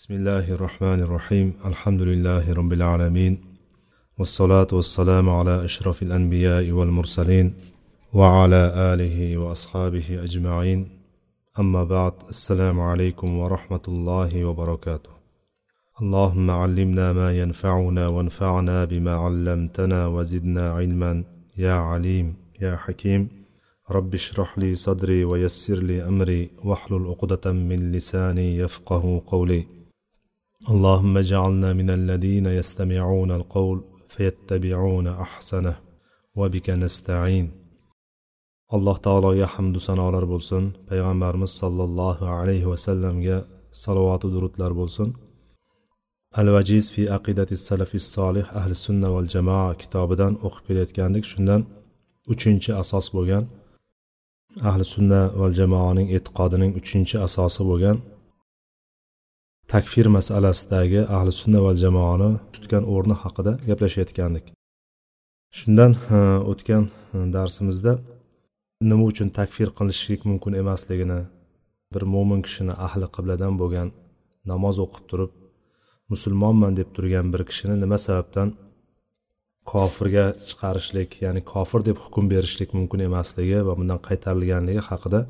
بسم الله الرحمن الرحيم الحمد لله رب العالمين والصلاة والسلام على أشرف الأنبياء والمرسلين وعلى آله وأصحابه أجمعين أما بعد السلام عليكم ورحمة الله وبركاته اللهم علمنا ما ينفعنا وانفعنا بما علمتنا وزدنا علما يا عليم يا حكيم رب اشرح لي صدري ويسر لي أمري واحلل عقدة من لساني يفقه قولي اللهم اجعلنا من الذين يستمعون القول فيتبعون أحسنه وبك نستعين alloh taologa hamdu sanolar bo'lsin payg'ambarimiz sollallohu alayhi vasallamga salovatu durudlar bo'lsin al vajiz fi aqidati salafi solih ahli sunna val jamoa kitobidan o'qib kelayotgandik shundan uchinchi asos bo'lgan ahli sunna val jamoaning e'tiqodining uchinchi asosi bo'lgan takfir masalasidagi ahli sunna va jamoani tutgan o'rni haqida gaplashayotgandik. Shundan o'tgan darsimizda nima uchun takfir qilishlik mumkin emasligini bir mo'min kishini ahli qibladan bo'lgan namoz o'qib turib musulmonman deb turgan bir kishini nima sababdan kofirga chiqarishlik ya'ni kofir deb hukm berishlik mumkin emasligi va bundan qaytarilganligi haqida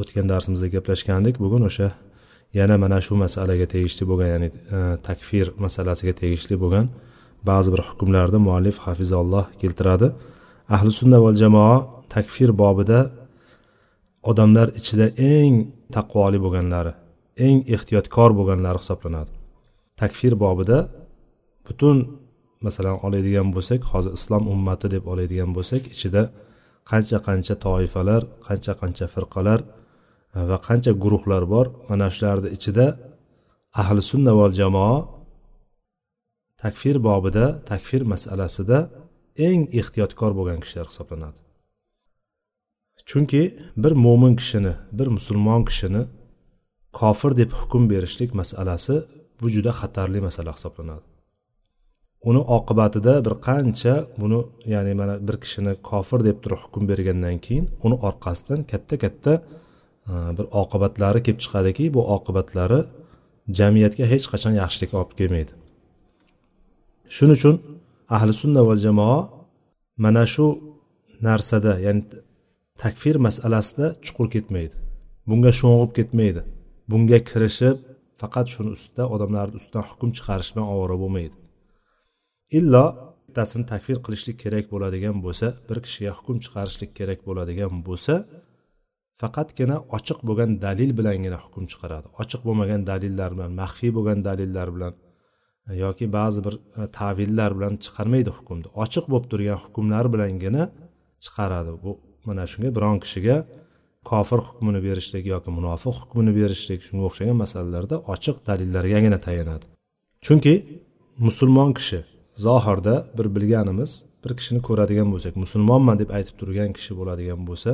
o'tgan darsimizda gaplashgandik. Bugun o'sha yana mana shu masalaga tegishli bo'lgan ya'ni e, takfir masalasiga tegishli bo'lgan ba'zi bir hukmlarni muallif hafizalloh keltiradi. Ahli sunna val jamoa takfir bobida odamlar ichida eng taqvoli bo'lganlari eng ehtiyotkor bo'lganlari hisoblanadi. Takfir bobida butun masalan oladigan bo'lsak hozir islom ummati deb oladigan bo'lsak ichida qancha qancha toifalar qancha qancha firqalar va qancha guruhlar bor mana shularni ichida ahli sunna val jamoa takfir bobida takfir masalasida eng ehtiyotkor bo'lgan kishilar hisoblanadi. Chunki bir mo'min kishini bir musulmon kishini kofir deb hukm berishlik masalasi bu juda xatarli masala hisoblanadi. Uni oqibatida bir qancha buni ya'ni mana bir kishini kofir deb turib hukm bergandan keyin uni orqasidan katta katta bir oqibatlari kelib chiqadiki bu oqibatlari jamiyatga hech qachon yaxshilik olib kelmaydi. Shuning uchun ahli sunna va jamoa mana shu narsada ya'ni takfir masalasida chuqur ketmaydi. Bunga sho'ng'ib ketmaydi. Bunga kirishib faqat shuni ustida odamlarni ustidan hukm chiqarish bilan ovora bo'lmaydi. Illo bittasini takfir qilishlik kerak bo'ladigan bo'lsa bir kishiga hukm chiqarishlik kerak bo'ladigan bo'lsa faqatgina ochiq bo'lgan dalil bilangina hukm chiqaradi. Ochiq bo'lmagan dalillar bilan maxfiy bo'lgan dalillar bilan e, yoki ba'zi bir e, tavillar bilan chiqarmaydi hukmni. Ochiq bo'lib turgan hukmlar bilangina chiqaradi. Bu mana shunga biron kishiga kofir hukmini berishlik yoki munofiq hukmini berishlik shunga o'xshagan masalalarda ochiq dalillargagina tayanadi. Chunki musulmon kishi zohirda bir bilganimiz bir kishini ko'radigan bo'lsak musulmonman deb aytib turgan kishi bo'ladigan bo'lsa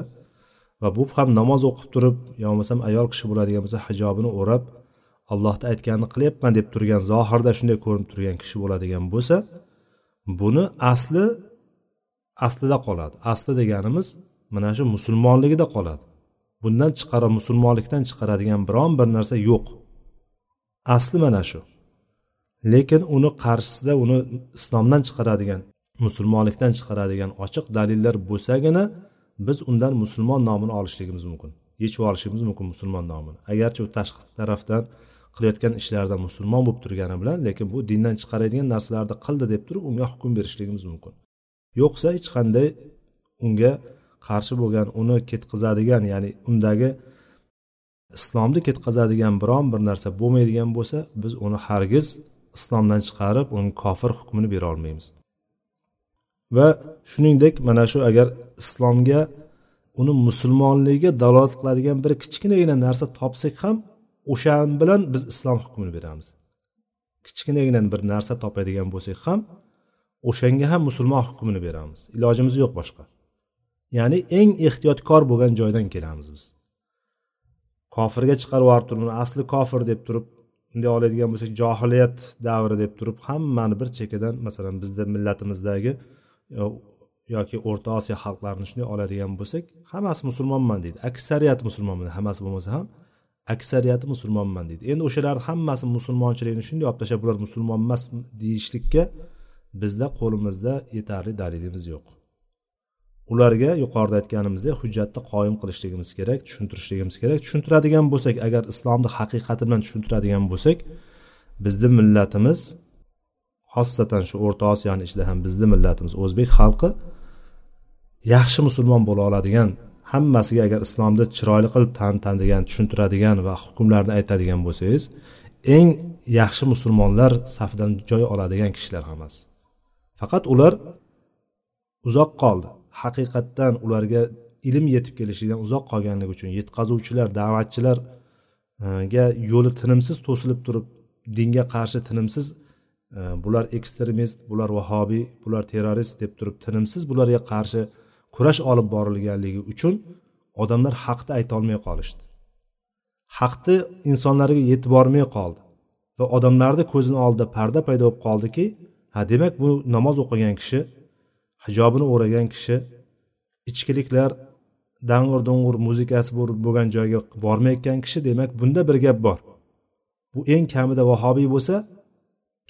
va bu ham namoz o'qib turib yo bo'lmasam ayol kishi bo'ladigan bo'lsa hijobini o'rab allohni aytganini qilyapman deb turgan zohirda shunday ko'rinib turgan kishi bo'ladigan bo'lsa buni asli aslida qoladi. Asli deganimiz mana shu musulmonligida qoladi. Bundan chiqara musulmonlikdan chiqaradigan biron bir narsa yo'q. Asli mana shu. Lekin uni qarshisida uni islomdan chiqaradigan musulmonlikdan chiqaradigan ochiq dalillar bo'lsagina biz undan musulmon nomini olishligimiz mumkin. Yechib olishimiz mumkin musulmon nomini. Agarchi u tashqi tarafdan qilayotgan ishlarida musulmon bo'lib turgani bilan lekin bu dindan chiqaradigan narsalarni qildi deb turib unga hukm berishligimiz mumkin. Yo'qsa hech qanday unga qarshi bo'lgan uni ketqizadigan ya'ni undagi islomni ketqazadigan biron bir narsa bo'lmaydigan bo'lsa biz uni hargiz islomdan chiqarib uni kofir hukmini bera olmaymiz. Va shuningdek mana shu agar islomga uni musulmonligiga dalolat qiladigan bir kichkinagina narsa topsak ham o'shan bilan biz islom hukmini beramiz. Kichkinagina bir narsa topadigan bo'lsak ham o'shanga ham musulmon hukmini beramiz. Ilojimiz yo'q boshqa. Ya'ni eng ehtiyotkor bo'lgan joydan kelamiz biz. Kofirga chiqarib yuborib turib asli kofir deb turib bunday oladigan bo'lsak johiliyat davri deb turib hammani bir chekkadan masalan bizni millatimizdagi yoki o'rta osiyo xalqlarini shunday oladigan bo'lsak hammasi musulmonman deydi. Aksariyat musulmonman hammasi bo'lmasa ham aksariyati musulmonman deydi. Endi o'shalarni hammasi musulmonchilikni shunday olib tashlab bular musulmon emas deyishlikka bizda qo'limizda yetarli dalilimiz yo'q. Ularga yuqorida aytganimizdek hujjatni qoyim qilishligimiz kerak tushuntirishligimiz kerak. Tushuntiradigan bo'lsak agar islomni haqiqati bilan tushuntiradigan bo'lsak bizni millatimiz xosatan shu o'rta osiyoni ichida ham bizni millatimiz o'zbek xalqi yaxshi musulmon bo'la oladigan hammasiga agar islomni chiroyli qilib tanitadigan tushuntiradigan va hukmlarni aytadigan bo'lsangiz eng yaxshi musulmonlar safidan joy oladigan kishilar hammasi faqat ular uzoq qoldi. Haqiqatdan ularga ilm yetib kelishidan uzoq qolganligi uchun yetkazuvchilar da'vatchilarga yo'li tinimsiz to'silib turib dinga qarshi tinimsiz Э, bular ekstremist bular vahobiy bular terrorist deb turib tinimsiz bularga qarshi kurash olib borilganligi uchun odamlar haqni aytolmay qolishdi. Haqni insonlarga yetib bormay qoldi va odamlarni ko'zini oldida parda paydo bo'lib qoldiki ha demak bu namoz o'qigan kishi hijobini o'ragan kishi ichkiliklar dang'ur dung'ur muzikasi bo'lgan joyga bormayotgan kishi demak bunda bir gap bor. Bu eng kamida vahobiy bo'lsa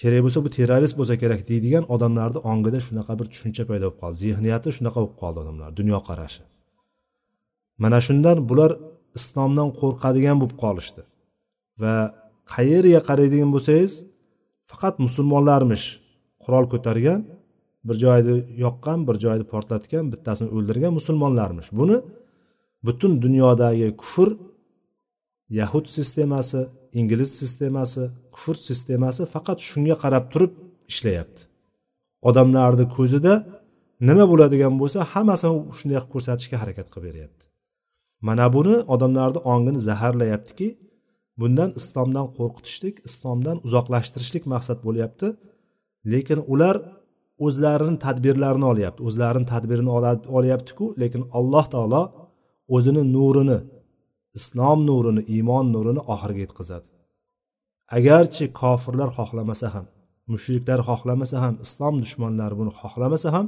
kerak bo'lsa bu terrorist bo'lsa kerak deydigan odamlarni ongida shunaqa bir tushuncha paydo bo'lib qoldi. Zehniyati shunaqa bo'lib qoldi odamlar dunyoqarashi mana shundan bular islomdan qo'rqadigan bo'lib qolishdi. Va qayerga qaraydigan bo'lsangiz faqat musulmonlarmish qurol ko'targan bir joyni yoqqan bir joyni portlatgan bittasini o'ldirgan musulmonlarmish. Buni butun dunyodagi kufr yahud sistemasi ingliz sistemasi kufr sistemasi faqat shunga qarab turib ishlayapti. Odamlarni ko'zida nima bo'ladigan bo'lsa hammasini shunday qilib ko'rsatishga harakat qilib beryapti. Mana buni odamlarni ongini zaharlayaptiki bundan islomdan qo'rqitishlik islomdan uzoqlashtirishlik maqsad bo'lyapti. Lekin ular o'zlarini tadbirlarini olyapti o'zlarini tadbirini olyaptiku lekin alloh taolo o'zini nurini islom nurini iymon nurini oxiriga yetkazadi. Agarchi kofirlar xohlamasa ham mushriklar xohlamasa ham islom dushmanlari buni xohlamasa ham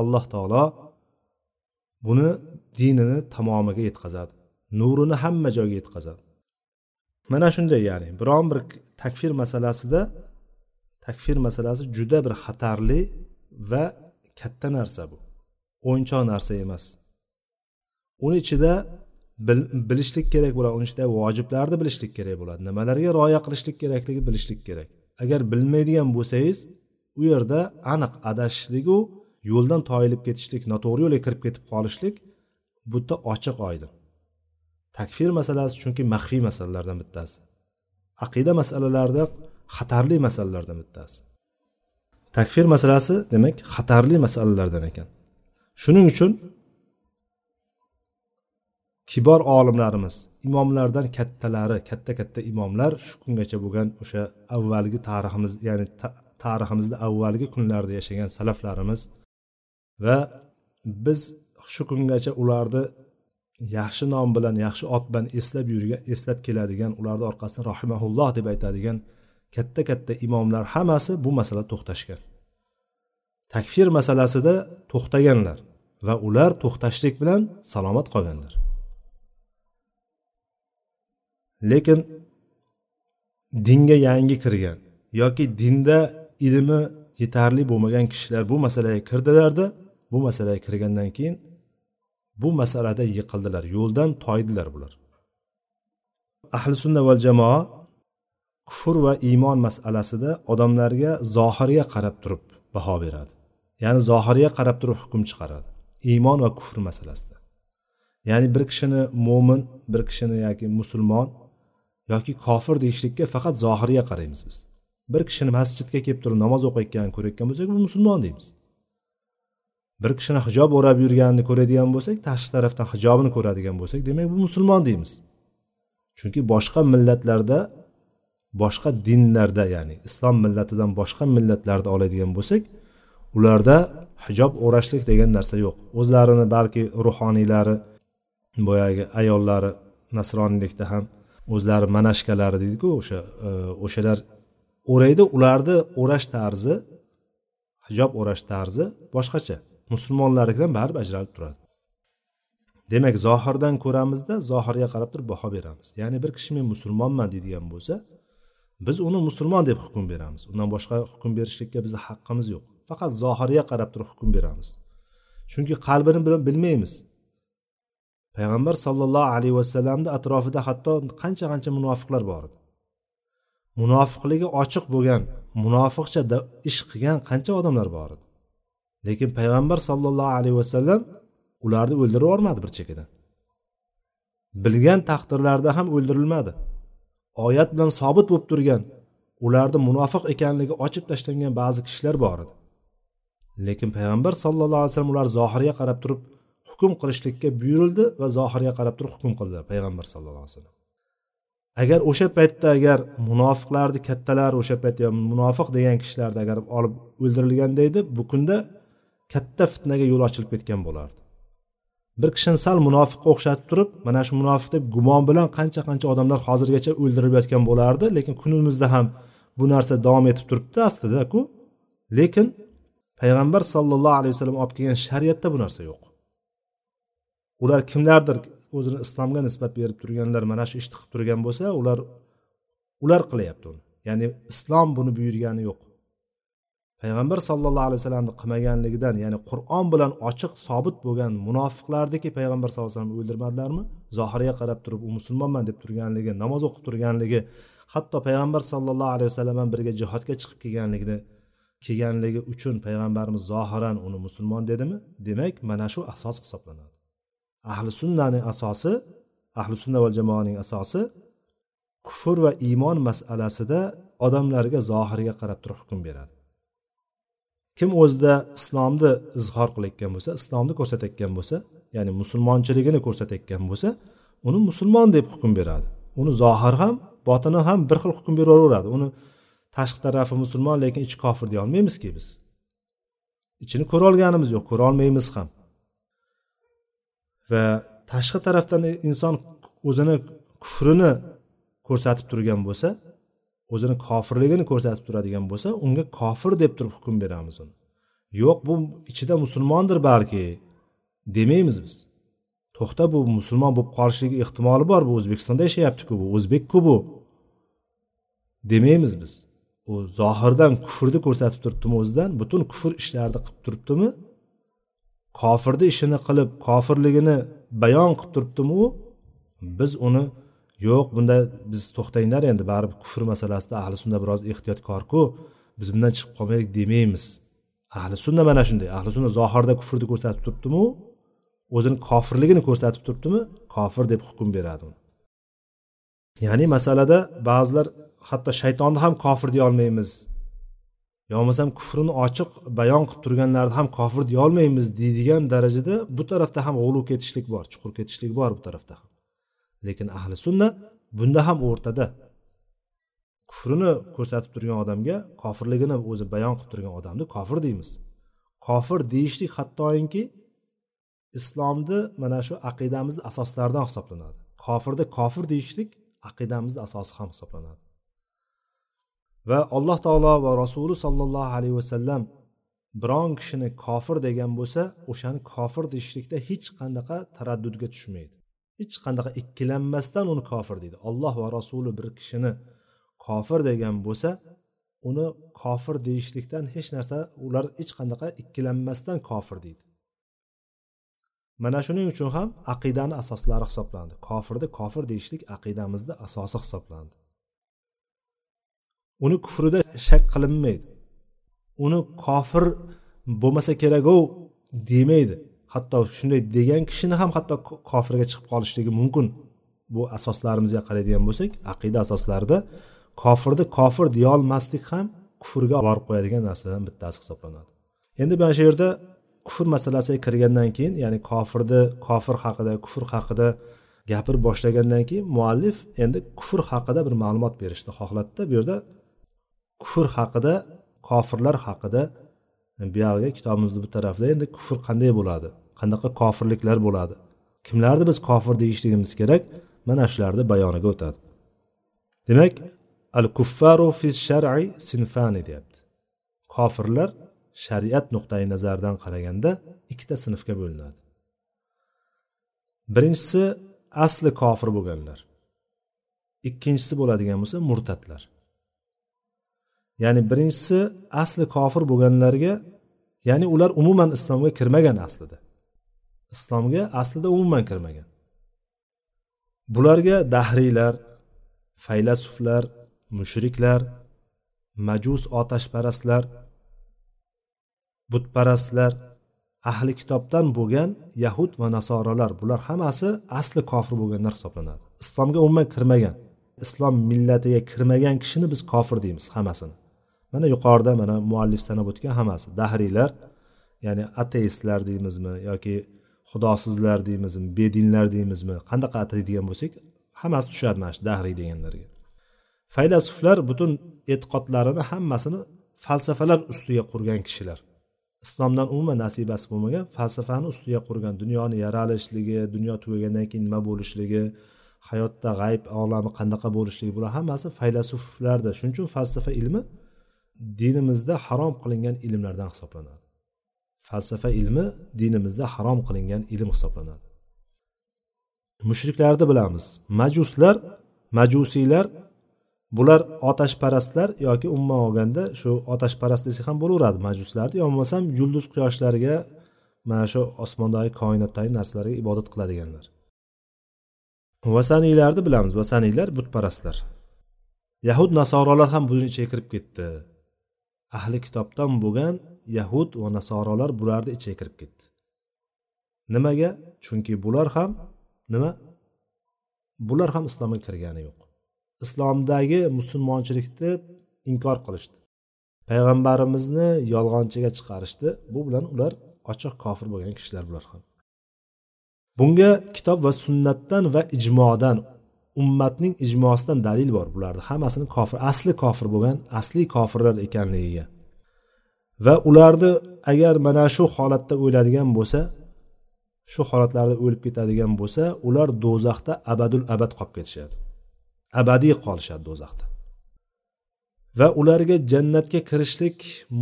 alloh taolo buni dinini tamomiga yetkazadi. Nurini hamma joyga yetkazadi. Mana shunday ya'ni biron bir takfir masalasida takfir masalasi juda bir xatarli va katta narsa bu. O'yinchoq narsa emas. Uni ichida bilishlik kerak bo'ladi. Uni ichida vojiblarni bilishlik kerak bo'ladi. Nimalarga rioya qilishlik kerakligi bilishlik kerak. Agar bilmaydigan bo'lsangiz u yerda aniq adashishligu yo'ldan toyilib ketishlik noto'g'ri yo'lga kirib ketib qolishlik bu yerda ochiq oydin takfir masalasi chunki maxfiy masalalardan bittasi. Aqida masalalarida xatarli masalalardan bittasi. Takfir masalasi demak xatarli masalalardan ekan. Shuning uchun kibor olimlarimiz imomlardan kattalari katta katta imomlar shu kungacha bo'lgan o'sha avvalgi tariximiz ya'ni tariximizda avvalgi kunlarda yashagan salaflarimiz va biz shu kungacha ularni yaxshi nom bilan yaxshi ot bilan eslab yurgan eslab keladigan ularni orqasidan rohimaulloh deb aytadigan katta katta imomlar hammasi bu masalada to'xtashgan. Takfir masalasida to'xtaganlar va ular to'xtashlik bilan salomat qolganlar. Lekin dinga yangi kirgan yoki dinda ilmi yetarli bo'lmagan kishilar bu masalaga kirdilarda bu masalaga kirgandan keyin bu masalada yiqildilar yo'ldan toydilar bular. Ahli sunna val jamoa kufr va iymon masalasida odamlarga zohirga qarab turib baho beradi. Ya'ni zohirga qarab turib hukm chiqaradi. Iymon va kufr masalasida. Ya'ni bir kishini mo'min bir kishini yoki musulmon yoki kofir deyishlikka faqat zohiriga qaraymiz biz. Bir kishini masjidga kelib turib namoz o'qiyotganini ko'rayotgan bo'lsak bu musulmon deymiz. Bir kishini hijob o'rab yurganini ko'radigan bo'lsak tashqi tarafdan hijobini ko'radigan bo'lsak demak bu musulmon deymiz. Chunki boshqa millatlarda boshqa dinlarda ya'ni islom millatidan boshqa millatlarda oladigan bo'lsak ularda hijob o'rashlik degan narsa yo'q. O'zlarini balki ruhoniylari boyagi ayollari nasroniylikda ham o'zlari manashkalari deydiku o'sha e, o'shalar o'raydi ularni o'rash tarzi hijob o'rash tarzi boshqacha. Musulmonlarnikidan baribir ajralib turadi. Demak zohirdan ko'ramizda zohirga qarab turib baho beramiz. Ya'ni bir kishi men musulmonman deydigan bo'lsa biz uni musulmon deb hukm beramiz. Undan boshqa hukm berishlikka bizni haqqimiz yo'q. Faqat zohiriga qarab turib hukm beramiz. Chunki qalbini bilmaymiz. Payg'ambar sollallohu alayhi vasallamni atrofida hatto qancha qancha munofiqlar bor edi. Munofiqligi ochiq bo'lgan munofiqcha ish qilgan qancha odamlar bor edi. Lekin payg'ambar sollallohu alayhi vasallam ularni o'ldirib yubormadi bir chekkadan bilgan taqdirlarida ham o'ldirilmadi. Oyat bilan sobit bo'lib turgan ularni munofiq ekanligi ochib tashlangan ba'zi kishilar bor edi. Lekin payg'ambar sallallohu alayhi vasallam ular zohiriga qarab turib hukm qilishlikka buyurildi va zohirga qarab turib hukm qildilar payg'ambar sallallohu alayhi vasallam. Agar o'sha paytda agar munofiqlarni kattalari o'sha paytda munofiq degan kishilarni agar olib o'ldirilganda edi bu kunda katta fitnaga yo'l ochilib ketgan bo'lardi. Bir kishini sal munofiqqa o'xshatib turib mana shu munofiq deb gumon bilan qancha qancha odamlar hozirgacha o'ldirib yotgan bo'lardi lekin kunimizda ham bu narsa davom etib turibdi aslida-ku. Lekin payg'ambar sollallohu alayhi vasallam olib kelgan shariatda bu narsa yo'q. Ular kimlardir o'zini islomga nisbat berib turganlar mana shu ishni qilib turgan bo'lsa ular ular qilyapti uni. Ya'ni islom buni buyurgani yo'q. Payg'ambar sallallohu alayhi vasallamni qilmaganligidan ya'ni qur'on bilan ochiq sobit bo'lgan munofiqlarniki payg'ambar sallallohu alayhi vasallam o'ldirmadilarmi zohiriga qarab turib u musulmonman deb turganligi namoz o'qib turganligi hatto payg'ambar sallallohu alayhi vasallam bilan birga jihodga chiqib kelganligini kelganligi uchun payg'ambarimiz zohiran uni musulmon dedimi? Demak mana shu asos hisoblanadi. Ahli sunnani asosi ahli sunna va jamoaning asosi kufr va iymon masalasida odamlarga zohiriga qarab turib hukm beradi. Kim o'zida islomni izhor qilayotgan bo'lsa islomni ko'rsatayotgan bo'lsa ya'ni musulmonchiligini ko'rsatayotgan bo'lsa uni musulmon deb hukm beradi. Uni zohir ham botini ham bir xil hukm beraveradi. Uni tashqi tarafi musulmon lekin ichi kofir deyolmaymizki biz. Ichini ko'rolganimiz yo'q ko'rolmaymiz ham. Va tashqi tarafdan inson o'zini kufrini ko'rsatib turgan bo'lsa o'zini kofirligini ko'rsatib turadigan bo'lsa unga kofir deb turib hukm beramiz uni. Yo'q bu ichida musulmondir balki demaymiz biz. To'xta bu musulmon bo'lib qolishligi ehtimoli bor bu o'zbekistonda yashayaptiku bu o'zbekku bu. Demaymiz biz. U zohirdan kufrni ko'rsatib turibdimi o'zidan? Butun kufr ishlarini qilib turibdimi? Kofirni ishini qilib kofirligini bayon qilib turibdimi u biz uni yo'q bunda biz to'xtanglar endi baribir kufr masalasida ahli sunna biroz ehtiyotkorku biz bundan chiqib qolmaylik demaymiz. Ahli sunna mana shunday ahli sunna zohirda kufrni ko'rsatib turibdimi o'zini kofirligini ko'rsatib turibdimi? Kofir deb hukm beradi ya'ni masalada ba'zilar hatto shaytonni ham kofir deya olmaymiz. Yo bo'lmasam kufrini ochiq bayon qilib turganlarni ham kofir deya olmaymiz deydigan darajada bu tarafda ham g'uluv ketishlik bor chuqur ketishlik bor bu tarafda ham. Lekin ahli sunna bunda ham o'rtada. Kufrini ko'rsatib turgan odamga kofirligini o'zi bayon qilib turgan odamni kofir deymiz. Kofir deyishlik hattoki islomni mana shu aqidamizni asoslaridan hisoblanadi. Kofirni kofir deyishlik aqidamizni asosi ham hisoblanadi. Va alloh taolo va rasuli sollallohu alayhi vasallam biron kishini kofir degan bo'lsa o'shani kofir deyishlikda hech qanaqa taraddudga tushmaydi. Hech qanaqa ikkilanmasdan uni kofir deydi. Alloh va rasuli bir kishini kofir degan bo'lsa uni kofir deyishlikdan hech narsa ular hech qanaqa ikkilanmasdan kofir deydi. Mana shuning uchun ham aqidani asoslari hisoblandi. Kofirni kofir deyishlik aqidamizni asosi hisoblandi. Uni kufrida shak qilinmaydi. Uni kofir bo'lmasa keraku demaydi. Hatto shunday degan kishini ham hatto kofirga chiqib qolishligi mumkin. Bu asoslarimizga qaraydigan bo'lsak aqida asoslarida kofirni kofir deyolmaslik ham kufrga borib qo'yadigan narsalardan bittasi hisoblanadi. Endi mana shu yerda kufr masalasiga kirgandan keyin ya'ni kofirni kofir haqida kufr haqida gapirib boshlagandan keyin muallif endi kufr haqida bir ma'lumot berishni xohladida bu yerda kufr haqida kofirlar haqida buyog'iga kitobimizni bu tarafida endi kufr qanday bo'ladi? Qanaqa kofirliklar bo'ladi? Kimlarni biz kofir deyishligimiz kerak? Mana shularni bayoniga o'tadi. Demak al kuffaru fi shar'i sinfani deyapti. Kofirlar shariat nuqtai nazaridan qaraganda ikkita sinfga bo'linadi. Birinchisi asli kofir bo'lganlar. Ikkinchisi bo'ladigan bo'lsa murtadlar. Ya'ni birinchisi asli kofir bo'lganlarga ya'ni ular umuman islomga kirmagan aslida. Islomga aslida umuman kirmagan. Bularga dahriylar faylasuflar mushriklar majus otashparastlar butparastlar ahli kitobdan bo'lgan yahud va nasoralar bular hammasi asli kofir bo'lganlar hisoblanadi. Islomga umuman kirmagan islom millatiga kirmagan kishini biz kofir deymiz hammasini. Mana yuqorida mana muallif sanab o'tgan hammasi. Dahriylar ya'ni ateistlar deymizmi yoki xudosizlar deymizmi bedinlar deymizmi qanaqa ataydigan bo'lsak hammasi tushadi mana shu dahriy deganlarga. Faylasuflar butun e'tiqodlarini hammasini falsafalar ustiga qurgan kishilar. Islomdan umuman nasibasi bo'lmagan falsafani ustiga qurgan dunyoni yaralishligi dunyo tugagandan keyin nima bo'lishligi hayotda g'ayb olami qanaqa bo'lishligi bular hammasi faylasuflarda. Shuning uchun falsafa ilmi dinimizda harom qilingan ilmlardan hisoblanadi. Falsafa ilmi dinimizda harom qilingan ilm hisoblanadi. Mushriklarni bilamiz. Majuslar majusiylar bular otashparastlar yoki umuman olganda shu otashparast desak ham bo'laveradi. Majuslarni yo bo'lmasam yulduz quyoshlarga mana shu osmondagi koinotdagi narsalarga ibodat qiladiganlar. Vasaniylarni bilamiz. Vasaniylar butparastlar. Yahud nasorolar ham buning ichiga kirib ketdi. Ahli kitobdan bo'lgan yahud va nasorolar bularni ichiga kirib ketdi. Nimaga? Chunki bular ham nima? Bular ham islomga kirgani yo'q. Islomdagi musulmonchilikni inkor qilishdi. Payg'ambarimizni yolg'onchiga chiqarishdi. Bu bilan ular ochiq kofir bo'lgan kishilar bular ham. Bunga kitob va sunnatdan va ijmodan ummatning ijmosidan dalil bor. Bularni hammasini kofir asli kofir bo'lgan asli kofirlar ekanligiga. Va ularni agar mana shu holatda o'ladigan bo'lsa shu holatlarda o'lib ketadigan bo'lsa ular do'zaxda abadul abad qolib ketishadi. Abadiy qolishadi do'zaxda. Va ularga jannatga kirishlik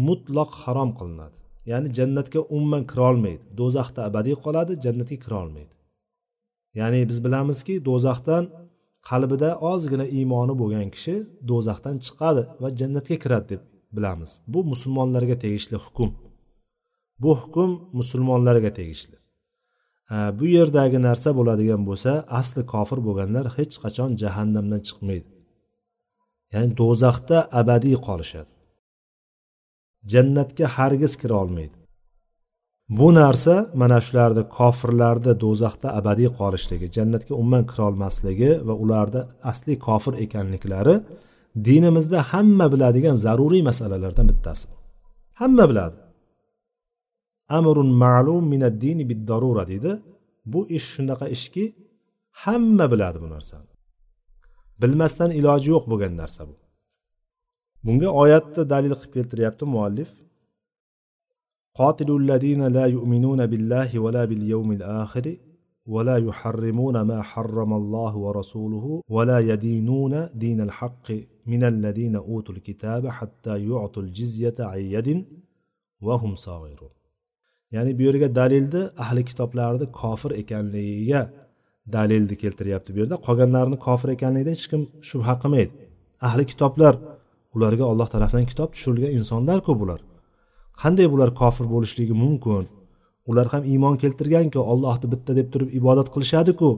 mutloq harom qilinadi. Ya'ni jannatga umuman kirolmaydi do'zaxda abadiy qoladi jannatga kirolmaydi ya'ni biz bilamizki do'zaxdan qalbida ozgina iymoni bo'lgan kishi do'zaxdan chiqadi va jannatga kiradi deb bilamiz. Bu musulmonlarga tegishli hukm. Bu hukm musulmonlarga tegishli. Bu yerdagi narsa bo'ladigan bo'lsa asli kofir bo'lganlar hech qachon jahannamdan chiqmaydi. Ya'ni do'zaxda abadiy qolishadi. Jannatga hargiz kira olmaydi. Bu narsa mana shularni kofirlarni do'zaxda abadiy qolishligi jannatga umuman kira olmasligi va ularni asli kofir ekanliklari dinimizda hamma biladigan zaruriy masalalardan bittasi. Hamma biladi. Amrun ma'lum minad dini bid darura deydi. Bu ish shunaqa ishki hamma biladi bu narsani. Bilmasdan iloji yo'q bo'lgan narsa bu. Bunga oyatni dalil qilib keltiryapti muallif. قاتلوا الذين لا يؤمنون بالله ولا باليوم الآخر ولا يحرمون ما حرم الله ورسوله ولا يدينون دين الحق من الذين أوتوا الكتاب حتى يعطوا الجزية عن يد وهم صاغرون ya'ni bu yerga dalilni ahli kitoblarni kofir ekanligiga dalilni keltiryapti bu yerda qolganlarini kofir ekanligida hech kim shubha qilmaydi ahli kitoblar ularga alloh tarafidan kitob tushirilgan insonlarku bular Qanday bular kofir bo'lishligi mumkin? Ular ham iymon keltirganku ollohni bitta deb turib ibodat qilishadiku.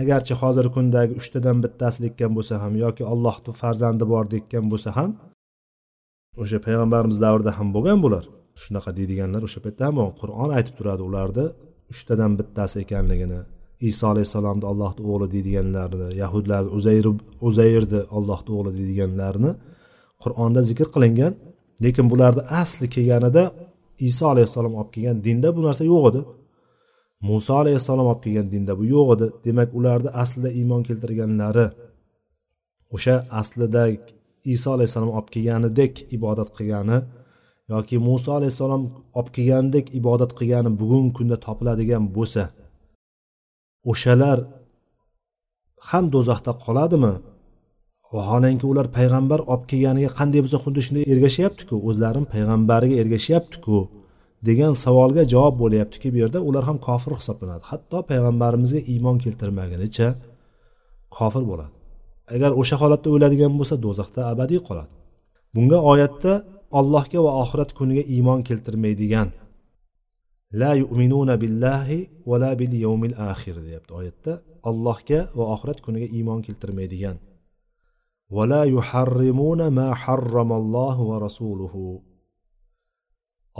Agarchi hozirgi kundagi uchtadan bittasi dekkan bo'lsa ham yoki ollohni farzandi bor dekkan bo'lsa ham o'sha payg'ambarimiz davrida ham bo'lgan bular. Shunaqa deydiganlar o'sha paytda ham qur'on aytib turadi ularni uchtadan bittasi ekanligini iso alayhissalomni allohni o'g'li deydiganlarni yahudlar uzayr uzayrni allohni o'g'li deydiganlarni qur'onda zikr qilingan. Lekin bularni asli kelganida iso alayhissalom olib kelgan dinda bu narsa yo'q edi. Muso alayhissalom olib kelgan dinda bu yo'q edi. Demak ularni aslida iymon keltirganlari o'sha aslida iso alayhissalom olib kelganidek ibodat qilgani yoki muso alayhissalom olib kelgandek ibodat qilgani bugungi kunda topiladigan bo'lsa o'shalar ham do'zaxda qoladimi? Vaholanki ular payg'ambar olib kelganiga qanday bo'lsa xuddi shunday ergashyaptiku o'zlarini payg'ambariga ergashyaptiku degan savolga javob bo'lyaptiki bu yerda ular ham kofir hisoblanadi. Hatto payg'ambarimizga iymon keltirmagunicha kofir bo'ladi. Agar o'sha holatda o'ladigan bo'lsa do'zaxda abadiy qoladi. Bunga oyatda allohga va oxirat kuniga iymon keltirmaydigan la yu'minuna billahi va la bil yawmil axir deyapti. Oyatda allohga va oxirat kuniga iymon keltirmaydigan va la yuharrimuna ma harramallohu ورسوله. Rasuluhu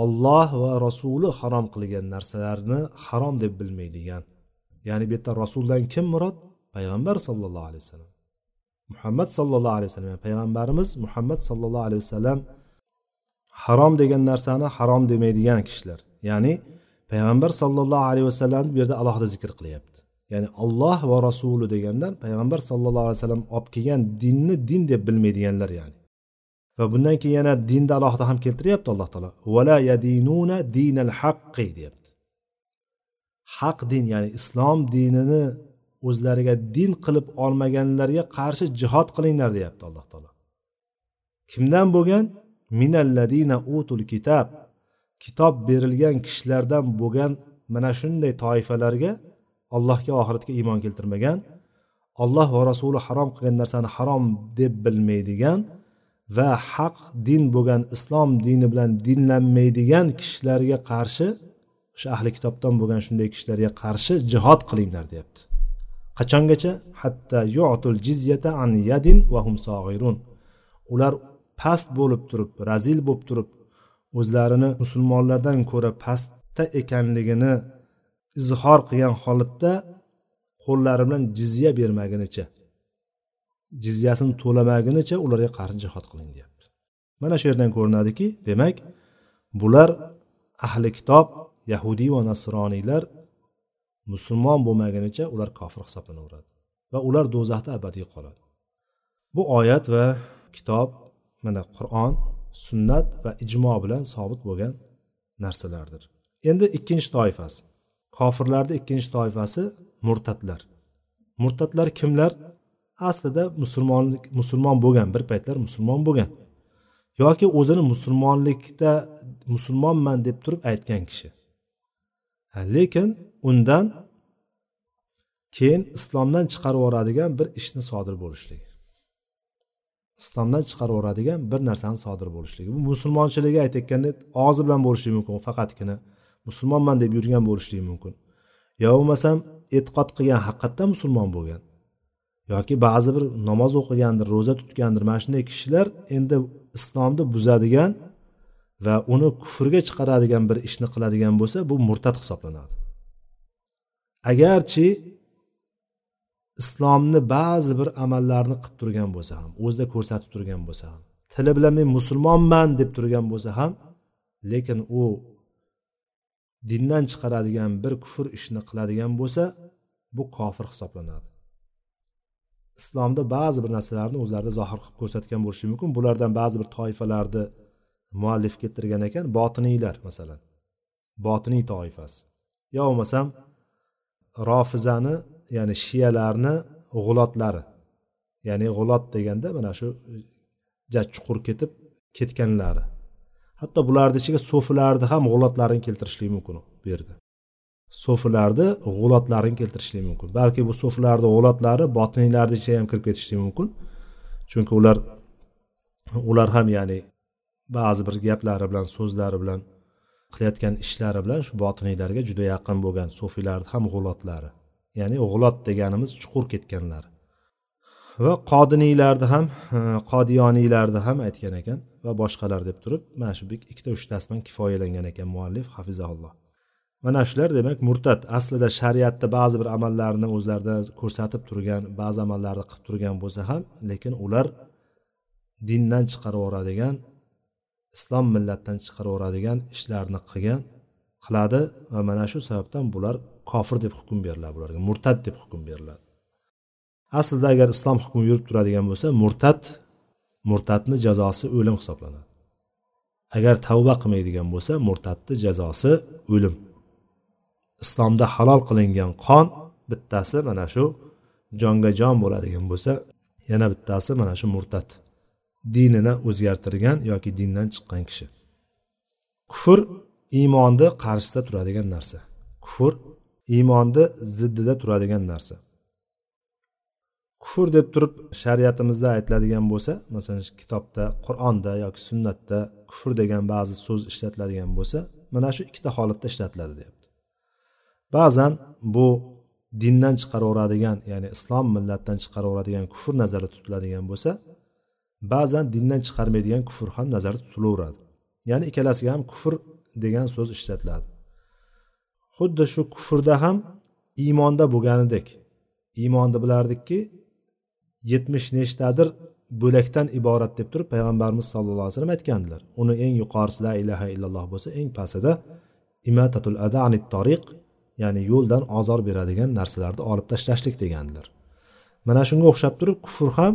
olloh va rasuli harom qilgan narsalarni harom deb bilmaydigan. Ya'ni bu yerda rasuldan kim murod? Payg'ambar sollallohu alayhi vasallam. Muhammad sollallohu alayhi vasallam payg'ambarimiz muhammad sollallohu alayhi vasallam harom degan narsani harom demaydigan kishilar. Ya'ni payg'ambar sollallohu alayhi vasallam bu yerda alohida zikr qilyapti. Ya'ni olloh va rasuli degandan payg'ambar sallallohu alayhi vasallam olib kelgan dinni din deb bilmaydiganlar ya'ni. Va bundan keyin yana dinda alohida ham keltiryapti alloh taolo. Vala yadinuna dinal haqqi deyapti. Haq din ya'ni islom dinini o'zlariga din qilib olmaganlarga qarshi jihod qilinglar deyapti alloh taolo. Kimdan bo'lgan? Minalladina utul kitob kitob berilgan kishilardan bo'lgan mana shunday toifalarga allohga oxiratga iymon keltirmagan olloh va rasuli harom qilgan narsani harom deb bilmaydigan va haq din bo'lgan islom dini bilan dinlanmaydigan kishilarga qarshi o'sha ahli kitobdan bo'lgan shunday kishilarga qarshi jihod qilinglar deyapti. Qachongacha? Hatta yu'tul jizyata an yadin va hum sog'irun ular past bo'lib turib razil bo'lib turib o'zlarini musulmonlardan ko'ra pastda ekanligini izhor qilgan holatda qo'llari bilan jizya bermagunicha jizyasini to'lamagunicha ularga qarshi jihod qiling deyapti. Mana shu yerdan ko'rinadiki demak bular ahli kitob yahudiy va nasroniylar musulmon bo'lmagunicha ular kofir hisoblanaveradi va ular do'zaxda abadiy qoladi. Bu oyat va kitob mana qur'on sunnat va ijmo bilan sobit bo'lgan narsalardir. Endi ikkinchi toifasi. Kofirlarni ikkinchi toifasi murtadlar. Murtadlar kimlar? Aslida musulmonlik musulmon bo'lgan bir paytlar musulmon bo'lgan. Yoki o'zini musulmonlikda musulmonman deb turib aytgan kishi. Lekin undan keyin islomdan chiqarib yuboradigan bir ishni sodir bo'lishligi. Islomdan chiqarib yuboradigan bir narsani sodir bo'lishligi. Bu musulmonchiligi aytayotganda og'zi bilan bo'lishi mumkin faqatgina musulmonman deb yurgan bo'lishligi mumkin. Yo bo'lmasam e'tiqod qilgan haqiqatdan musulmon bo'lgan. Yoki ba'zi bir namoz o'qigandir ro'za tutgandir mana shunday kishilar endi islomni buzadigan va uni kufrga chiqaradigan bir ishni qiladigan bo'lsa bu murtad hisoblanadi. Agarchi islomni ba'zi bir amallarni qilib turgan bo'lsa ham o'zida ko'rsatib turgan bo'lsa ham tili bilan men musulmonman deb turgan bo'lsa ham lekin u dindan chiqaradigan bir kufr ishni qiladigan bo'lsa bu kofir hisoblanadi. Islomda ba'zi bir narsalarni o'zlarida zohir qilib ko'rsatgan bo'lishi mumkin. Bulardan ba'zi bir toifalarni muallif keltirgan ekan botiniylar masalan. Botiniy toifasi. Yo bo'lmasam rofizani ya'ni shiyalarni g'ulotlari. Ya'ni g'ulot deganda mana shu ja chuqur ketib ketganlari. Hatto bularni ichiga so'filarni ham g'ulotlarini keltirishlik mumkin bu yerda. So'filarni g'ulotlarini keltirishlik mumkin. Balki bu so'filarni g'ulotlari botiniylarni ichiga ham kirib ketishligi mumkin. Chunki ular ular ham ya'ni ba'zi bir gaplari bilan so'zlari bilan qilayotgan ishlari bilan shu botiniylarga juda yaqin bo'lgan so'fiylarni ham g'ulotlari ya'ni g'ulot deganimiz chuqur ketganlar. Va qodiniylarni ham e, qodiyoniylarni ham aytgan ekan va boshqalar deb turib mana shu ikkita uchtasidan kifoyalangan ekan muallif hafizaulloh mana shular demak murtad aslida shariatda ba'zi bir amallarni o'zlarida ko'rsatib turgan ba'zi amallarni qilib turgan bo'lsa ham lekin ular dindan chiqarib yuboradigan islom millatdan chiqarib yuboradigan ishlarni qilgan qiladi va mana shu sababdan bular kofir deb hukm beriladi bularga murtad deb hukm beriladi. Aslida agar islom hukmi yurib turadigan bo'lsa murtad murtadni jazosi o'lim hisoblanadi. Agar tavba qilmaydigan bo'lsa murtadni jazosi o'lim. Islomda halol qilingan qon bittasi mana shu jonga jon bo'ladigan bo'lsa yana bittasi mana shu murtad dinini o'zgartirgan yoki dindan chiqqan kishi. Kufr iymonni qarshisida turadigan narsa. Kufr iymonni ziddida turadigan narsa. Kufr deb turib shariatimizda aytiladigan bo'lsa masalan kitobda qur'onda yoki sunnatda kufr degan ba'zi so'z ishlatiladigan bo'lsa mana shu ikkita holatda ishlatiladi deyapti. Ba'zan bu dindan chiqaraveradigan ya'ni islom millatdan chiqaraveradigan kufr nazarda tutiladigan bo'lsa ba'zan dindan chiqarmaydigan kufr ham nazarda tutilaveradi. Ya'ni ikkalasiga ham kufr degan so'z ishlatiladi. Xuddi shu kufrda ham iymonda bo'lganidek iymonni bilardikki yetmish nechtadir bo'lakdan iborat deb turib payg'ambarimiz sallallohu alayhi vasallam aytgandilar. Uni eng yuqorisi la ilaha illalloh bo'lsa eng pastida imatatul ada anit toriq ya'ni yo'ldan ozor beradigan narsalarni olib tashlashlik degandilar. Mana shunga o'xshab turib kufr ham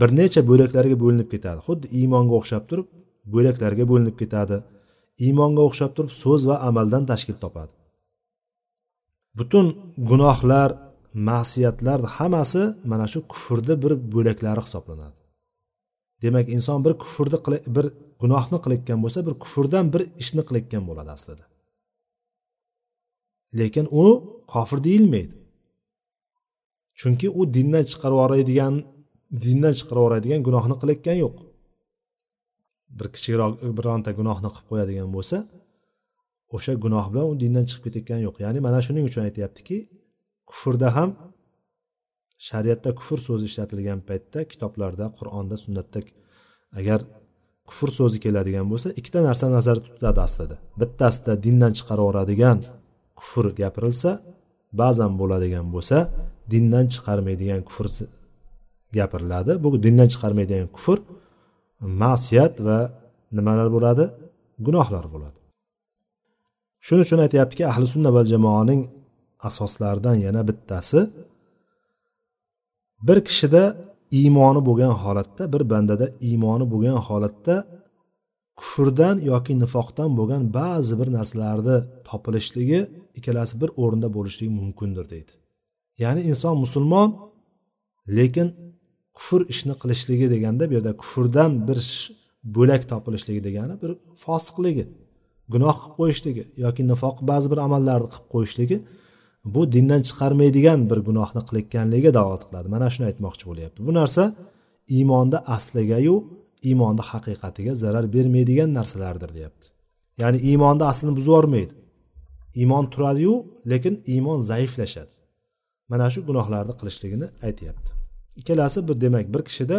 bir necha bo'laklarga bo'linib ketadi. Xuddi iymonga o'xshab turib bo'laklarga bo'linib ketadi. Iymonga o'xshab turib so'z va amaldan tashkil topadi. Butun gunohlar ma'siyatlar hammasi mana shu kufrni bir bo'laklari hisoblanadi. Demak inson bir kufrni bir gunohni qilayotgan bo'lsa bir kufrdan bir ishni qilayotgan bo'ladi aslida. Lekin u kofir deyilmaydi. Chunki u dindan chiqarib yuboradigan dindan chiqarib yuboradigan gunohni qilayotgani yo'q. Bir kichikroq bironta gunohni qilib qo'yadigan bo'lsa o'sha gunoh bilan u dindan chiqib ketayotgani yo'q. Ya'ni mana shuning uchun aytyaptiki kufrda ham shariatda kufr so'zi ishlatilgan paytda kitoblarda qur'onda sunnatda agar kufr so'zi keladigan bo'lsa ikkita narsa nazarda tutiladi aslida. Bittasida dindan chiqarib yuboradigan kufr gapirilsa ba'zan bo'ladigan bo'lsa dindan chiqarmaydigan kufr gapiriladi. Bu dindan chiqarmaydigan kufr ma'siyat va nimalar bo'ladi? Gunohlar bo'ladi. Shuning uchun aytyaptiki ahli sunna va jamoaning asoslaridan yana bittasi bir kishida iymoni bo'lgan holatda bir bandada iymoni bo'lgan holatda kufrdan yoki nifoqdan bo'lgan ba'zi bir narsalarni topilishligi ikkalasi bir o'rinda bo'lishligi mumkindir deydi. Ya'ni inson musulmon lekin kufr ishni qilishligi deganda bu yerda kufrdan bir bo'lak topilishligi degani bir fosiqligi gunoh qilib qo'yishligi yoki nifoq ba'zi bir amallarni qilib qo'yishligi bu dindan chiqarmaydigan bir gunohni qilayotganligiga da'vat qiladi. Mana shuni aytmoqchi bo'lyapti. Bu narsa iymonda asligayu iymonni haqiqatiga zarar bermaydigan narsalardir deyapti. Ya'ni iymonni aslini buzib yubormaydi iymon turadiyu lekin iymon zaiflashadi. Mana shu gunohlarni qilishligini aytyapti. Ikkalasi bir demak bir kishida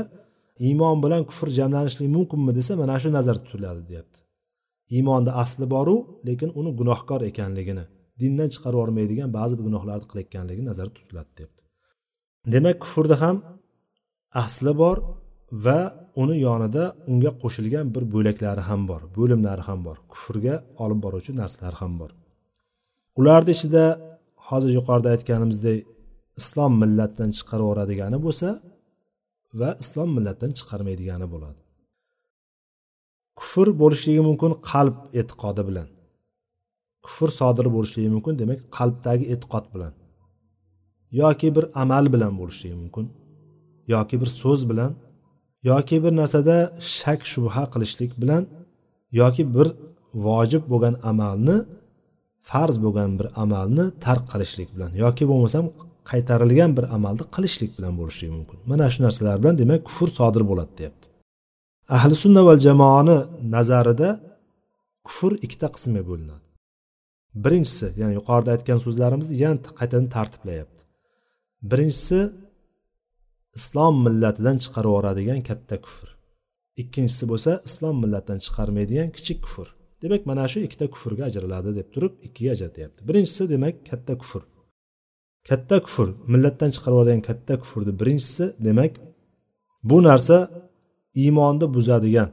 iymon bilan kufr jamlanishligi mumkinmi desa mana shu nazarda tutiladi deyapti. Iymonni asli boru lekin uni gunohkor ekanligini dindan chiqarib yubormaydigan ba'zi bir gunohlarni qilayotganligi nazarda tutiladi debdi. Demak kufrda ham asli bor va uni yonida unga qo'shilgan bir bo'laklari ham bor bo'limlari ham bor. Kufrga olib boruvchi narsalar ham bor. Ularni ichida hozir yuqorida aytganimizdek islom millatdan chiqarib yuboradigani bo'lsa va islom millatdan chiqarmaydigani bo'ladi. Kufr bo'lishligi mumkin qalb e'tiqodi bilan. Kufr sodir bo'lishligi mumkin demak qalbdagi e'tiqod bilan yoki bir amal bilan bo'lishligi mumkin yoki bir so'z bilan yoki bir narsada shak shubha qilishlik bilan yoki bir vojib bo'lgan amalni farz bo'lgan bir amalni tark qilishlik bilan yoki bo'lmasam qaytarilgan bir amalni qilishlik bilan bo'lishligi mumkin. Mana shu narsalar bilan demak kufr sodir bo'ladi deyapti. Ahli sunna va jamoani nazarida kufr ikkita qismga bo'linadi. Birinchisi ya'ni yuqorida aytgan so'zlarimizni yana qaytadan tartiblayapti. Birinchisi islom millatidan chiqarib yuboradigan katta kufr. Ikkinchisi bo'lsa islom millatidan chiqarmaydigan kichik kufr. Demak mana shu ikkita kufrga ajraladi deb turib ikkiga ajratyapti. Birinchisi demak katta kufr. Katta kufr millatdan chiqarib yuborgan katta kufrni birinchisi demak bu narsa iymonni buzadigan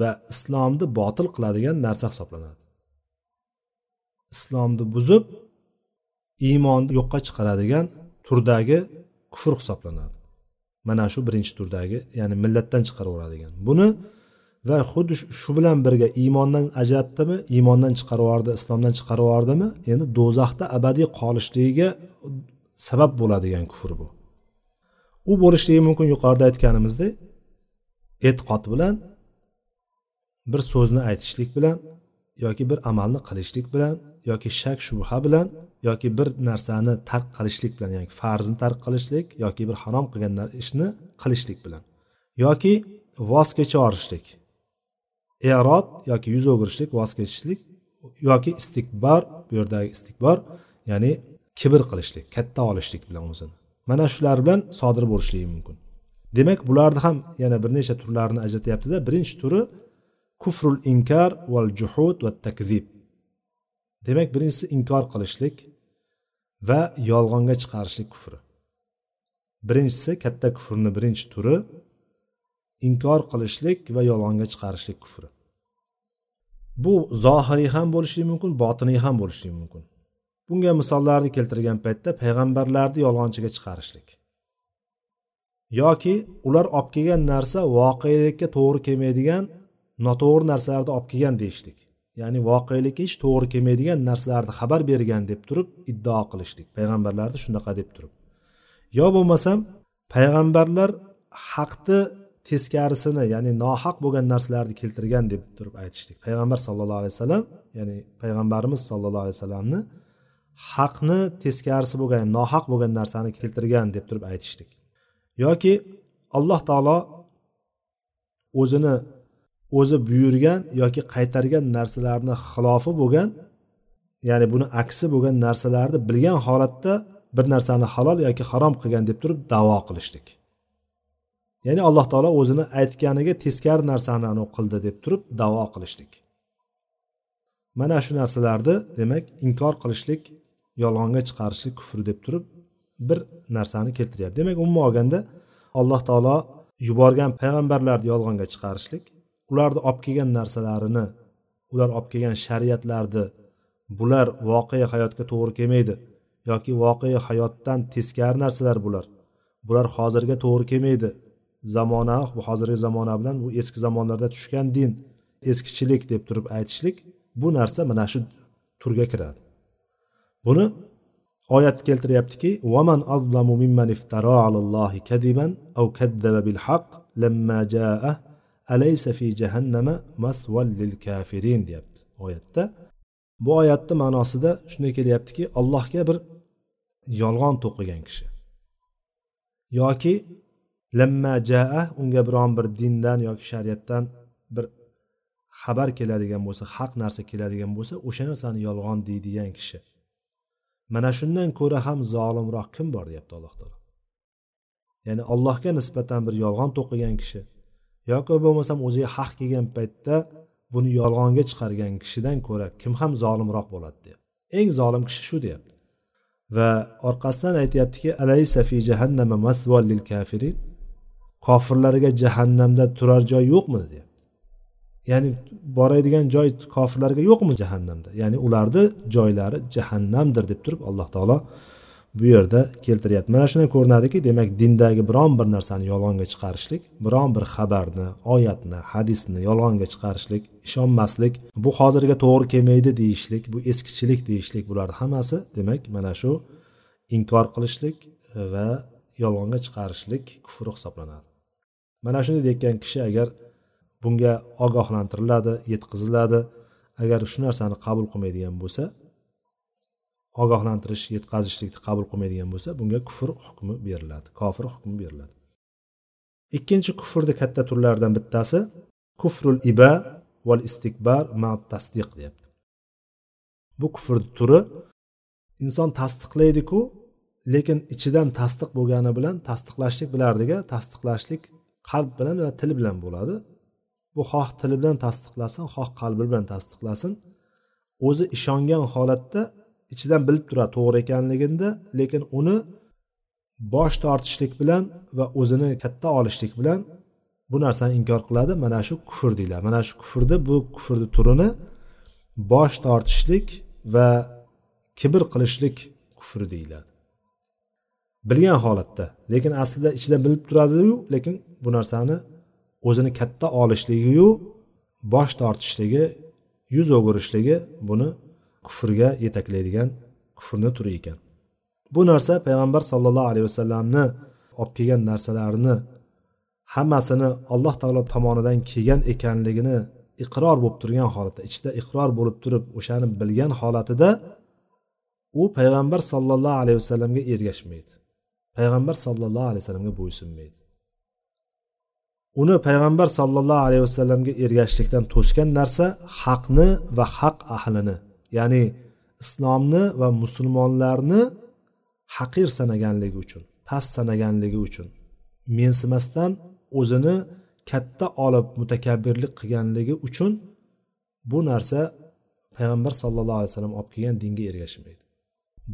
va islomni botil qiladigan narsa hisoblanadi. Islomni buzib iymonni yo'qqa chiqaradigan turdagi kufr hisoblanadi. Mana shu birinchi turdagi ya'ni millatdan chiqarib yuboradigan buni va xuddi shu bilan birga iymondan ajratdimi iymondan chiqarib yubordi islomdan chiqarib yubordimi endi do'zaxda abadiy qolishligiga sabab bo'ladigan kufr bu. U bo'lishligi mumkin yuqorida aytganimizdek e'tiqod bilan bir so'zni aytishlik bilan yoki bir amalni qilishlik bilan yoki shak shubha bilan yoki bir narsani tark qilishlik bilan ya'ni farzni tark qilishlik yoki bir harom qilgan ishni qilishlik bilan yoki voz kecha yuborishlik erod yoki yuz o'girishlik voz kechishlik yoki istikbor bu yerdagi istikbor ya'ni kibr qilishlik katta olishlik bilan o'zini. Mana shular bilan sodir bo'lishligi mumkin. Demak bularni ham yana bir necha turlarini ajratyaptida. Birinchi turi kufrul inkar val juhud va takzib. Demak birinchisi inkor qilishlik va yolg'onga chiqarishlik kufri. Birinchisi katta kufrni birinchi turi inkor qilishlik va yolg'onga chiqarishlik kufri. Bu zohiriy ham bo'lishi mumkin botiniy ham bo'lishi mumkin. Bunga misollarni keltirgan paytda payg'ambarlarni yolg'onchiga chiqarishlik. Yoki ular olib kelgan narsa voqelikka to'g'ri kelmaydigan noto'g'ri narsalarni olib kelgan deyishlik. Ya'ni voqelikka hech to'g'ri kelmaydigan narsalarni xabar bergan deb turib iddao qilishlik. Payg'ambarlarni shunaqa deb turib. Yo bo'lmasam payg'ambarlar haqni teskarisini ya'ni nohaq bo'lgan narsalarni keltirgan deb turib aytishlik. Payg'ambar sallallohu alayhi vasallam ya'ni payg'ambarimiz sallallohu alayhi vasallamni haqni teskarisi bo'lgan nohaq bo'lgan narsani keltirgan deb turib aytishlik. Yoki alloh taolo o'zini o'zi buyurgan yoki qaytargan narsalarni xilofi bo'lgan ya'ni buni aksi bo'lgan narsalarni bilgan holatda bir narsani halol yoki harom qilgan deb turib davo qilishlik. Ya'ni alloh taolo o'zini aytganiga teskari narsani qildi deb turib davo qilishlik. Mana shu narsalarni demak inkor qilishlik yolg'onga chiqarishlik kufr deb turib bir narsani keltiryapti. Demak umuman olganda alloh taolo yuborgan payg'ambarlarni yolg'onga chiqarishlik ularni olib kelgan narsalarini ular olib kelgan shariatlarni bular voqea hayotga to'g'ri kelmaydi yoki voqea hayotdan teskari narsalar bular. Bular hozirga to'g'ri kelmaydi. Zamona bu hozirgi zamona bilan bu eski zamonlarda tushgan din eskichilik deb turib aytishlik bu narsa mana shu turga kiradi. Buni oyat keltiryaptiki vaman azlamu mimman iftaro alallohi kadiban au kaddaba bil haq lamma jaa alaysa fi jahannama masval lil kafirin deyapti oyatda. Bu oyatni ma'nosida shunday kelyaptiki allohga bir yolg'on to'qigan kishi. Yoki lamma jaa unga biron bir dindan yoki shariatdan bir xabar keladigan bo'lsa haq narsa keladigan bo'lsa o'sha narsani yolg'on deydigan kishi. Mana shundan ko'ra ham zolimroq kim bor deyapti alloh taolo. Ya'ni allohga nisbatan bir yolg'on to'qigan kishi. Yoki bo'lmasam o'ziga haq kelgan paytda buni yolg'onga chiqargan kishidan ko'ra kim ham zolimroq bo'ladi deyapti eng zolim kishi shu deyapti. Va orqasidan aytyaptiki alaysa fi jahannama masval lil kafirin? Kofirlarga jahannamda turar joy yo'qmi deyapti. Ya'ni boradigan joy kofirlarga yo'qmi jahannamda? Ya'ni ularni joylari jahannamdir deb turib alloh taolo bu yerda keltiryapti. Mana shundan ko'rinadiki demak dindagi biron bir narsani yolg'onga chiqarishlik biron bir xabarni oyatni hadisni yolg'onga chiqarishlik ishonmaslik bu hozirga to'g'ri kelmaydi deyishlik bu eskichilik deyishlik bularni hammasi demak mana shu inkor qilishlik va yolg'onga chiqarishlik kufr hisoblanadi. Mana shunday deyotgan kishi agar bunga ogohlantiriladi yetkaziladi agar shu narsani qabul qilmaydigan bo'lsa ogohlantirish yetkazishlikni qabul qilmaydigan bo'lsa bunga kufr hukmi beriladi kofir hukmi beriladi. Ikkinchi kufrni katta turlaridan bittasi kufrul iba val istikbar ma tasdiq deyapti. Bu kufrni turi inson tasdiqlaydiku lekin ichidan tasdiq bo'lgani bilan tasdiqlashlik bilardiga tasdiqlashlik qalb bilan va til bilan bo'ladi. Bu xoh tili bilan tasdiqlasin xoh qalbi bilan tasdiqlasin. O'zi ishongan holatda ichidan bilib turadi to'g'ri ekanligini lekin uni bosh tortishlik bilan va o'zini katta olishlik bilan bu narsani inkor qiladi. Mana shu kufr deyiladi. Mana shu kufrni bu kufrni turini bosh tortishlik va kibr qilishlik kufri deyiladi. Bilgan holatda lekin aslida ichida bilib turadiyu lekin bu narsani o'zini katta olishligiyu bosh tortishligi yuz o'girishligi buni kufrga yetaklaydigan kufrni turi ekan. Bu narsa payg'ambar sollallohu alayhi vasallamni olib kelgan narsalarini hammasini alloh taolo tomonidan kelgan ekanligini iqror bo'lib turgan holatda ichida iqror bo'lib turib o'shani bilgan holatida u payg'ambar sollallohu alayhi vasallamga ergashmaydi. Payg'ambar sollallohu alayhi vasallamga bo'ysunmaydi. Uni payg'ambar sollallohu alayhi vasallamga ergashishlikdan to'sgan narsa haqni va haq ahlini ya'ni islomni va musulmonlarni haqir sanaganligi uchun past sanaganligi uchun mensimasdan o'zini katta olib mutakabbirlik qilganligi uchun bu narsa payg'ambar sallallohu alayhi vasallam olib kelgan dinga ergashmaydi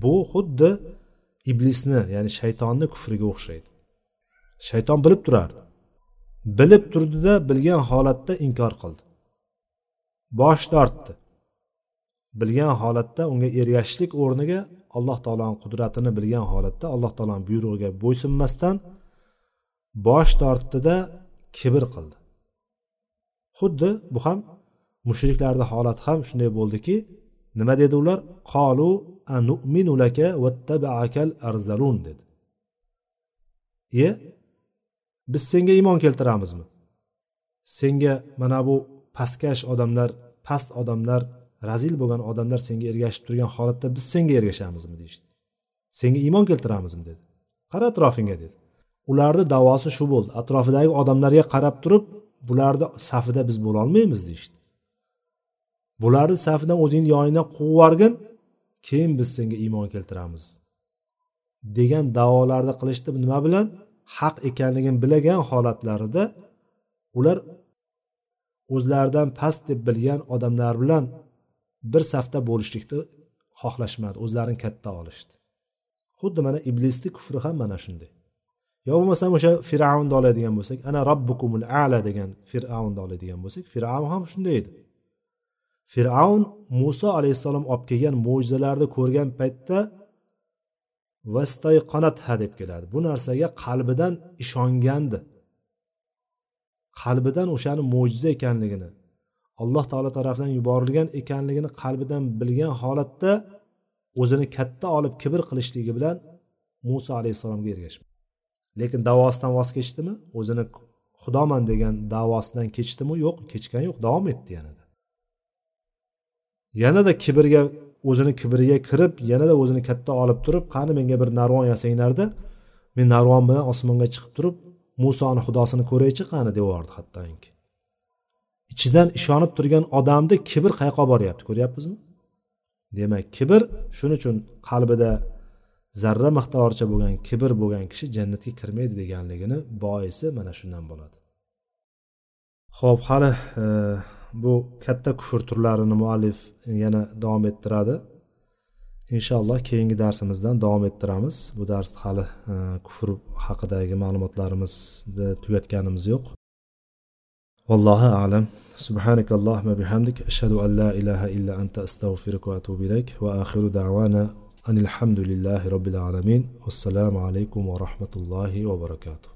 bu xuddi iblisni ya'ni shaytonni kufriga o'xshaydi. Shayton bilib turardi. Bilib turdida bilgan holatda inkor qildi. Bosh tortdi. Bilgan holatda unga ergashishlik o'rniga alloh taoloni qudratini bilgan holatda alloh taoloni buyrug'iga bo'ysunmasdan bosh tortdida kibr qildi. Xuddi bu ham mushriklarni holati ham shunday bo'ldiki nima dedi ular? Qolu anu'minu laka vattabaakal arzalun dedi. Iye biz senga iymon keltiramizmi? Senga mana bu pastkash odamlar past odamlar razil bo'lgan odamlar senga ergashib turgan holatda biz senga ergashamizmi deyishdi. Senga iymon keltiramizmi dedi. Qara atrofingga dedi. Ularni davosi shu bo'ldi. Atrofidagi odamlarga qarab turib bularni safida biz bo'lolmaymiz deyishdi. Bularni safidan o'zingni yoningdan quvib yuborgin keyin biz senga iymon keltiramiz degan davolarni qilishdi. Nima bilan? Haq ekanligini bilagan holatlarida ular o'zlaridan past deb bilgan odamlar bilan bir safda bo'lishlikni xohlashmadi o'zlarini katta olishdi. Xuddi mana iblisni kufri ham mana shunday. Yo bo'lmasam o'sha fir'avnni oladigan bo'lsak ana robbukumul ala degan fir'avnni oladigan bo'lsak fir'avn ham shunday edi. Fir'avn muso alayhissalom olib kelgan mo'jizalarni ko'rgan paytda vastayqonatha deb keladi. Bu narsaga qalbidan ishongandi. Qalbidan o'shani mo'jiza ekanligini alloh taolo tarafidan yuborilgan ekanligini qalbidan bilgan holatda o'zini katta olib kibr qilishligi bilan muso alayhissalomga ergashdi. Lekin davosidan voz kechdimi? O'zini xudoman degan davosidan kechdimi? Yo'q kechgan yo'q davom etdi yanada. Yanada kibrga o'zini kibriga kirib yanada o'zini katta olib turib qani menga bir narvon yasanglarda men narvon bilan osmonga chiqib turib musoni xudosini ko'raychi qani deyordi hattoki. Ichidan ishonib turgan odamni kibr qayoqqa boryapti ko'ryapmizmi? Demak kibr shuning uchun qalbida zarra miqdoricha bo'lgan kibr bo'lgan kishi jannatga kirmaydi deganligini boisi mana shundan bo'ladi. Ho'p hali e, bu katta kufr turlarini muallif yana davom ettiradi. Inshaalloh keyingi darsimizdan davom ettiramiz. Bu dars hali e, kufr haqidagi ma'lumotlarimizni tugatganimiz yo'q. Vallohu alam. سبحانك اللهم بحمدك أشهد أن لا إله إلا أنت أستغفرك وأتوب إليك. وآخر دعوانا أن الحمد لله رب العالمين. والسلام عليكم ورحمة الله وبركاته.